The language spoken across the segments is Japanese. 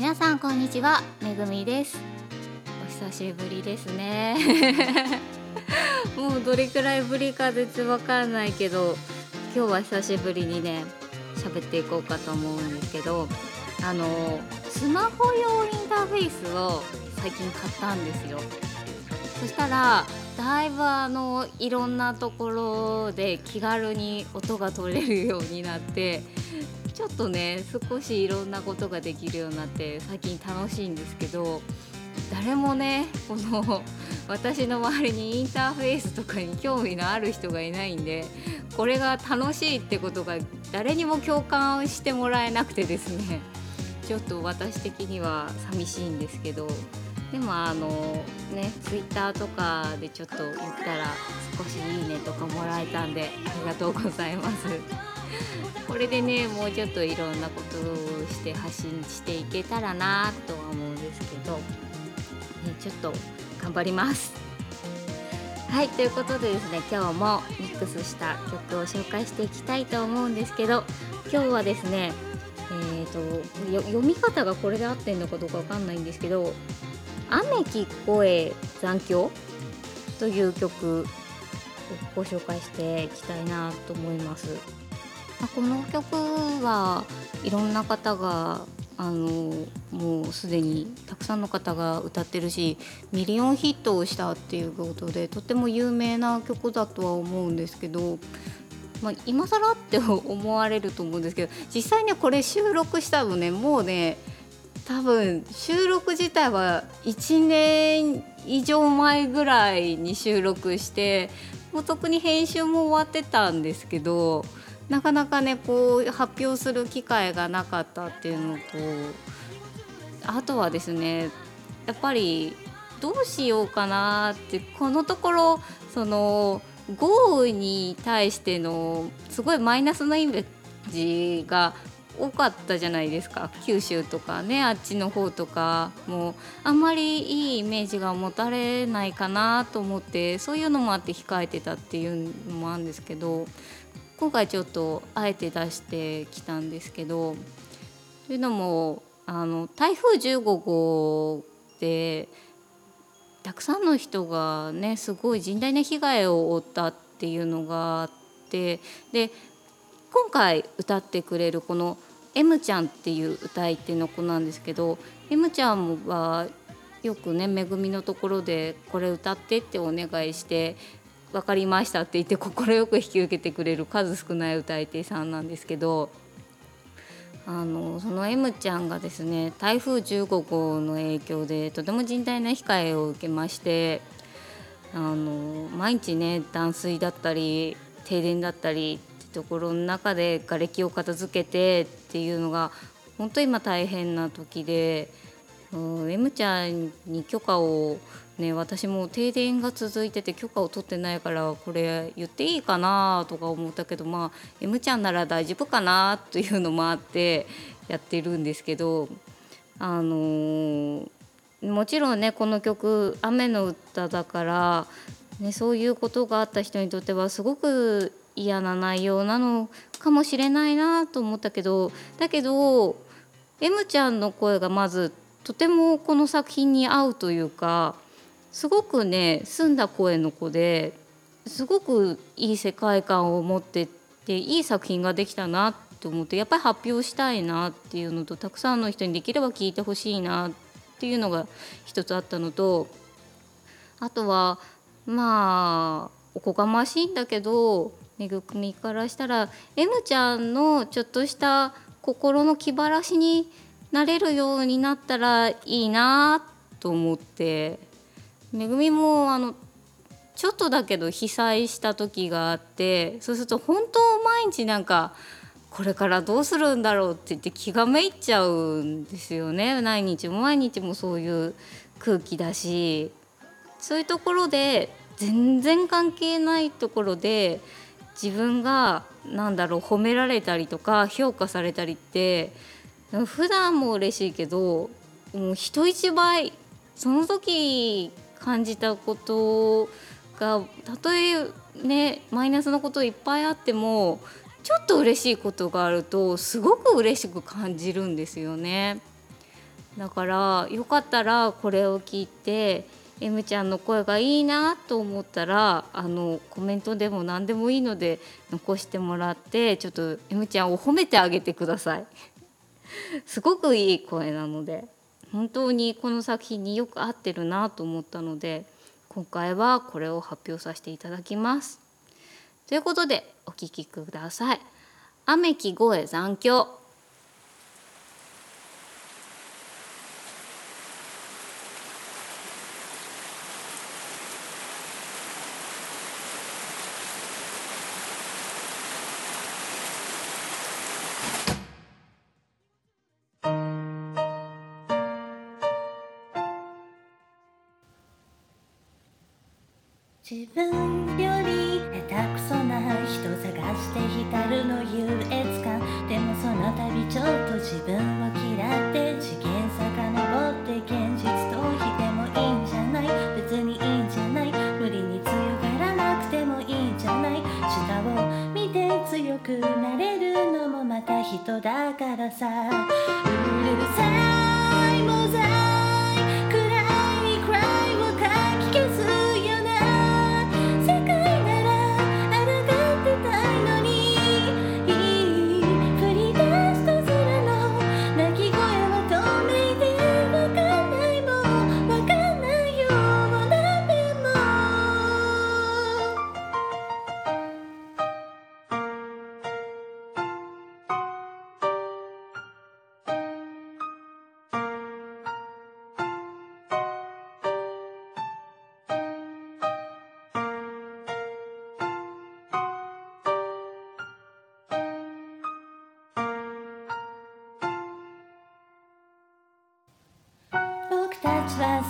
皆さんこんにちはめぐみです。お久しぶりですね。もうどれくらいぶりか全然わかんないけど今日は久しぶりにね喋っていこうかと思うんですけどあのスマホ用インターフェースを最近買ったんですよ。そしたらだいぶあのいろんなところで気軽に音が取れるようになってちょっとね少しいろんなことができるようになって最近楽しいんですけど誰もねこの私の周りにインターフェースとかに興味のある人がいないんでこれが楽しいってことが誰にも共感してもらえなくてですね。ちょっと私的には寂しいんですけどでもあのねツイッターとかでちょっと言ったら少しいいねとかもらえたんでありがとうございます。これでねもうちょっといろんなことをして発信していけたらなとは思うんですけど、ね、ちょっと頑張りますはいということでですね今日もミックスした曲を紹介していきたいと思うんですけど今日はですねえーと、読み方がこれで合ってんのかどうかわかんないんですけど「雨聞声残響」という曲をご紹介していきたいなと思います。この曲はいろんな方があのもうすでにたくさんの方が歌ってるしミリオンヒットをしたっていうことでとても有名な曲だとは思うんですけど、まあ、今更って思われると思うんですけど実際ねこれ収録したのねもうね多分収録自体は1年以上前ぐらいに収録してもう特に編集も終わってたんですけどなかなかねこう発表する機会がなかったっていうのとあとはですねやっぱりどうしようかなってこのところその豪雨に対してのすごいマイナスなイメージが多かったじゃないですか。九州とかねあっちの方とかもあんまりいいイメージが持たれないかなと思ってそういうのもあって控えてたっていうのもあるんですけど今回ちょっとあえて出してきたんですけどというのもあの台風15号でたくさんの人がねすごい甚大な被害を負ったっていうのがあってで今回歌ってくれるこの M ちゃんっていう歌い手の子なんですけど M ちゃんはよくねめぐみのところでこれ歌ってってお願いして分かりましたって言って快く引き受けてくれる数少ない歌い手さんなんですけどあのその M ちゃんがですね台風15号の影響でとても甚大な被害を受けましてあの毎日ね断水だったり停電だったりってところの中で瓦礫を片付けてっていうのが本当今大変な時で M ちゃんに許可をね私も停電が続いてて許可を取ってないからこれ言っていいかなとか思ったけどまあ M ちゃんなら大丈夫かなというのもあってやってるんですけどあのー、もちろんねこの曲「雨の歌」だから、ね、そういうことがあった人にとってはすごく嫌な内容なのかもしれないなと思ったけどだけど M ちゃんの声がまずとてもこの作品に合うというかすごくね澄んだ声の子ですごくいい世界観を持ってていい作品ができたなと思ってやっぱり発表したいなっていうのとたくさんの人にできれば聞いてほしいなっていうのが一つあったのとあとはまあおこがましいんだけどめぐみからしたら M ちゃんのちょっとした心の気晴らしになれるようになったらいいなと思って。めぐみもあのちょっとだけど被災した時があってそうすると本当毎日なんかこれからどうするんだろうって言って気がめいっちゃうんですよね。毎日も毎日もそういう空気だしそういうところで全然関係ないところで自分が何だろう褒められたりとか評価されたりって普段も嬉しいけどもう人一倍その時感じたことがたとえねマイナスのこといっぱいあってもちょっと嬉しいことがあるとすごく嬉しく感じるんですよね。だからよかったらこれを聞いて M ちゃんの声がいいなと思ったらあのコメントでも何でもいいので残してもらってちょっと M ちゃんを褒めてあげてください すごくいい声なので本当にこの作品によく合ってるなと思ったので今回はこれを発表させていただきます。ということでお聴きください。雨木声残響。自分より下手くそな人探して光るの優越感でもその度ちょっと自分を嫌って次元遡って現実逃避でもいいんじゃない。別にいいんじゃない。無理に強がらなくてもいいんじゃない。下を見て強くなれるのもまた人だからさ。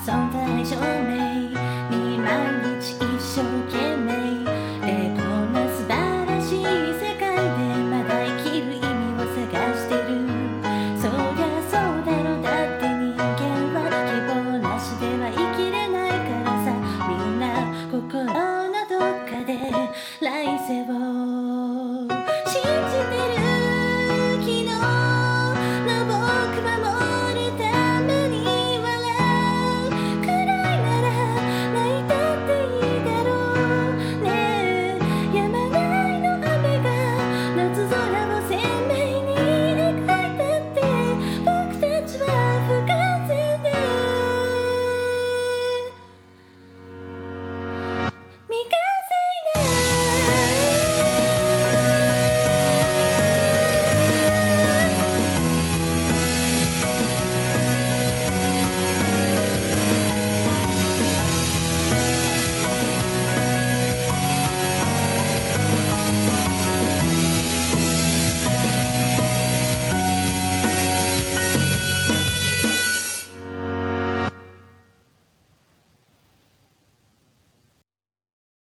僕たちは存在証明